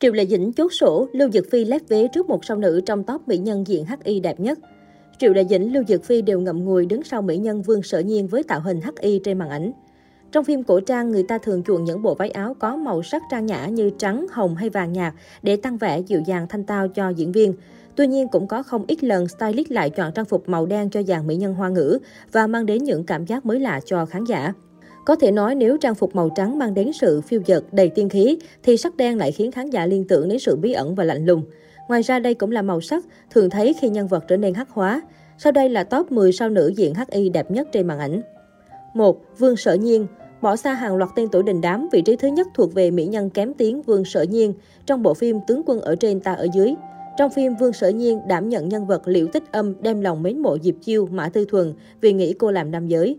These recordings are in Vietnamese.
Triệu Lệ Dĩnh chốt sổ, Lưu Dực Phi lép vế trước một sao nữ trong top mỹ nhân diện HI đẹp nhất. Triệu Lệ Dĩnh, Lưu Dực Phi đều ngậm ngùi đứng sau mỹ nhân Vương Sở Nhiên với tạo hình HI trên màn ảnh. Trong phim cổ trang, người ta thường chuộng những bộ váy áo có màu sắc trang nhã như trắng, hồng hay vàng nhạt để tăng vẻ dịu dàng thanh tao cho diễn viên. Tuy nhiên, cũng có không ít lần stylist lại chọn trang phục màu đen cho dàn mỹ nhân hoa ngữ và mang đến những cảm giác mới lạ cho khán giả. Có thể nói nếu trang phục màu trắng mang đến sự phiêu dật, đầy tiên khí, thì sắc đen lại khiến khán giả liên tưởng đến sự bí ẩn và lạnh lùng. Ngoài ra đây cũng là màu sắc thường thấy khi nhân vật trở nên hắc hóa. Sau đây là top 10 sao nữ diện HI đẹp nhất trên màn ảnh. 1. Vương Sở Nhiên Bỏ xa hàng loạt tên tuổi đình đám, vị trí thứ nhất thuộc về mỹ nhân kém tiếng Vương Sở Nhiên trong bộ phim Tướng quân ở trên ta ở dưới. Trong phim, Vương Sở Nhiên đảm nhận nhân vật liễu tích âm đem lòng mến mộ Diệp Chiêu, Mã Tư Thuần vì nghĩ cô làm nam giới.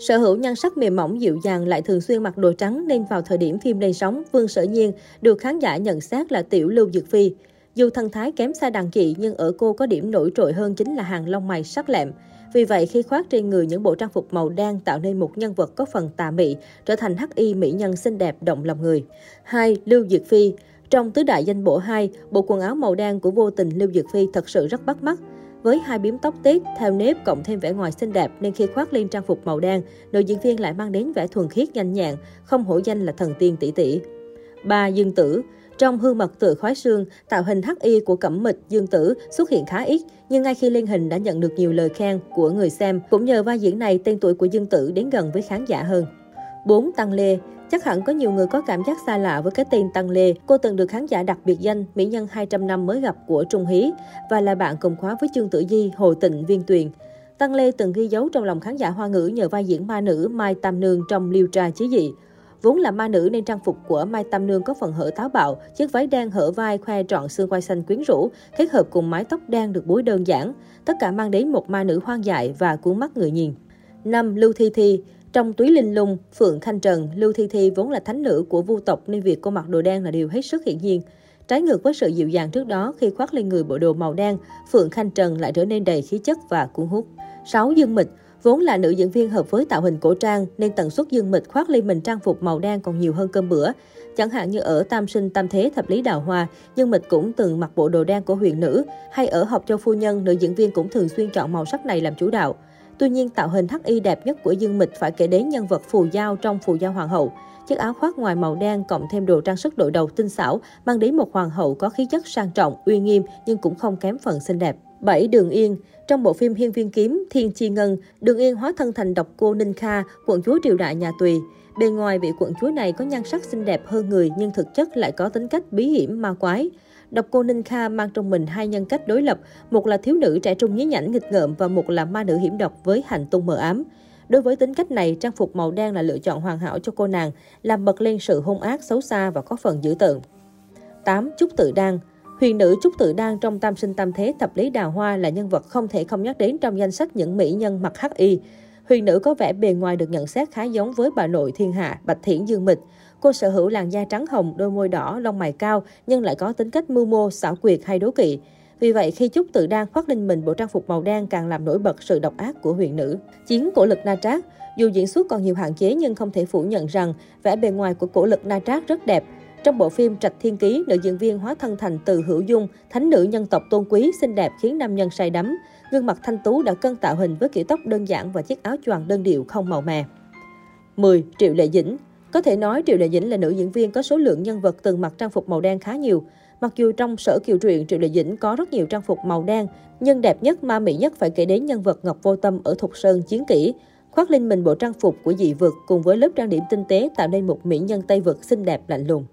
Sở hữu nhan sắc mềm mỏng dịu dàng lại thường xuyên mặc đồ trắng nên vào thời điểm phim lên sóng, Vương Sở Nhiên được khán giả nhận xét là tiểu lưu dược phi. Dù thân thái kém xa đàn chị nhưng ở cô có điểm nổi trội hơn chính là hàng lông mày sắc lẹm. Vì vậy, khi khoác trên người những bộ trang phục màu đen tạo nên một nhân vật có phần tà mị, trở thành hắc y mỹ nhân xinh đẹp động lòng người. 2. Lưu Dược Phi Trong tứ đại danh bộ 2, bộ quần áo màu đen của vô tình Lưu Dược Phi thật sự rất bắt mắt. Với hai biếm tóc tết, theo nếp cộng thêm vẻ ngoài xinh đẹp nên khi khoác lên trang phục màu đen, nữ diễn viên lại mang đến vẻ thuần khiết nhanh nhẹn, không hổ danh là thần tiên tỷ tỷ. 3. Dương Tử trong hương mật tự khói xương, tạo hình HI của cẩm mịch Dương Tử xuất hiện khá ít, nhưng ngay khi lên hình đã nhận được nhiều lời khen của người xem. Cũng nhờ vai diễn này, tên tuổi của Dương Tử đến gần với khán giả hơn. 4. Tăng Lê Chắc hẳn có nhiều người có cảm giác xa lạ với cái tên Tăng Lê. Cô từng được khán giả đặc biệt danh Mỹ nhân 200 năm mới gặp của Trung Hí và là bạn cùng khóa với Trương Tử Di, Hồ Tịnh, Viên Tuyền. Tăng Lê từng ghi dấu trong lòng khán giả hoa ngữ nhờ vai diễn ma nữ Mai Tam Nương trong Liêu trà Chí Dị. Vốn là ma nữ nên trang phục của Mai Tam Nương có phần hở táo bạo, chiếc váy đen hở vai khoe trọn xương quai xanh quyến rũ, kết hợp cùng mái tóc đen được búi đơn giản. Tất cả mang đến một ma nữ hoang dại và cuốn mắt người nhìn. 5. Lưu Thi Thi trong túi linh lung, Phượng Khanh Trần, Lưu Thi Thi vốn là thánh nữ của vu tộc nên việc cô mặc đồ đen là điều hết sức hiển nhiên. Trái ngược với sự dịu dàng trước đó, khi khoác lên người bộ đồ màu đen, Phượng Khanh Trần lại trở nên đầy khí chất và cuốn hút. 6. Dương Mịch Vốn là nữ diễn viên hợp với tạo hình cổ trang nên tần suất dương mịch khoác lên mình trang phục màu đen còn nhiều hơn cơm bữa. Chẳng hạn như ở Tam Sinh Tam Thế Thập Lý Đào Hoa, Dương Mịch cũng từng mặc bộ đồ đen của huyền nữ, hay ở Học Châu Phu Nhân, nữ diễn viên cũng thường xuyên chọn màu sắc này làm chủ đạo. Tuy nhiên, tạo hình hắc y đẹp nhất của Dương Mịch phải kể đến nhân vật phù giao trong phù giao hoàng hậu. Chiếc áo khoác ngoài màu đen cộng thêm đồ trang sức đội đầu tinh xảo mang đến một hoàng hậu có khí chất sang trọng, uy nghiêm nhưng cũng không kém phần xinh đẹp. 7. Đường Yên Trong bộ phim Hiên Viên Kiếm, Thiên Chi Ngân, Đường Yên hóa thân thành độc cô Ninh Kha, quận chúa triều đại nhà Tùy. Bề ngoài vị quận chúa này có nhan sắc xinh đẹp hơn người nhưng thực chất lại có tính cách bí hiểm ma quái. Độc cô Ninh Kha mang trong mình hai nhân cách đối lập, một là thiếu nữ trẻ trung nhí nhảnh nghịch ngợm và một là ma nữ hiểm độc với hành tung mờ ám. Đối với tính cách này, trang phục màu đen là lựa chọn hoàn hảo cho cô nàng, làm bật lên sự hung ác, xấu xa và có phần dữ tợn. 8. Trúc Tự Đan Huyền nữ Trúc Tự Đan trong Tam sinh tam thế thập lý đào hoa là nhân vật không thể không nhắc đến trong danh sách những mỹ nhân mặc hắc y. Huyền nữ có vẻ bề ngoài được nhận xét khá giống với bà nội thiên hạ Bạch Thiển Dương Mịch. Cô sở hữu làn da trắng hồng, đôi môi đỏ, lông mày cao nhưng lại có tính cách mưu mô, xảo quyệt hay đố kỵ. Vì vậy, khi Trúc Tự Đan khoác lên mình bộ trang phục màu đen càng làm nổi bật sự độc ác của huyền nữ. Chiến cổ lực Na Trác Dù diễn xuất còn nhiều hạn chế nhưng không thể phủ nhận rằng vẻ bề ngoài của cổ lực Na Trác rất đẹp. Trong bộ phim Trạch Thiên Ký, nữ diễn viên hóa thân thành Từ Hữu Dung, thánh nữ nhân tộc tôn quý, xinh đẹp khiến nam nhân say đắm. Gương mặt thanh tú đã cân tạo hình với kiểu tóc đơn giản và chiếc áo choàng đơn điệu không màu mè. 10. Triệu Lệ Dĩnh có thể nói Triệu Lệ Dĩnh là nữ diễn viên có số lượng nhân vật từng mặc trang phục màu đen khá nhiều. Mặc dù trong sở kiều truyện Triệu Lệ Dĩnh có rất nhiều trang phục màu đen, nhưng đẹp nhất, ma mỹ nhất phải kể đến nhân vật Ngọc Vô Tâm ở Thục Sơn Chiến Kỷ. Khoác lên mình bộ trang phục của dị vực cùng với lớp trang điểm tinh tế tạo nên một mỹ nhân Tây vực xinh đẹp lạnh lùng.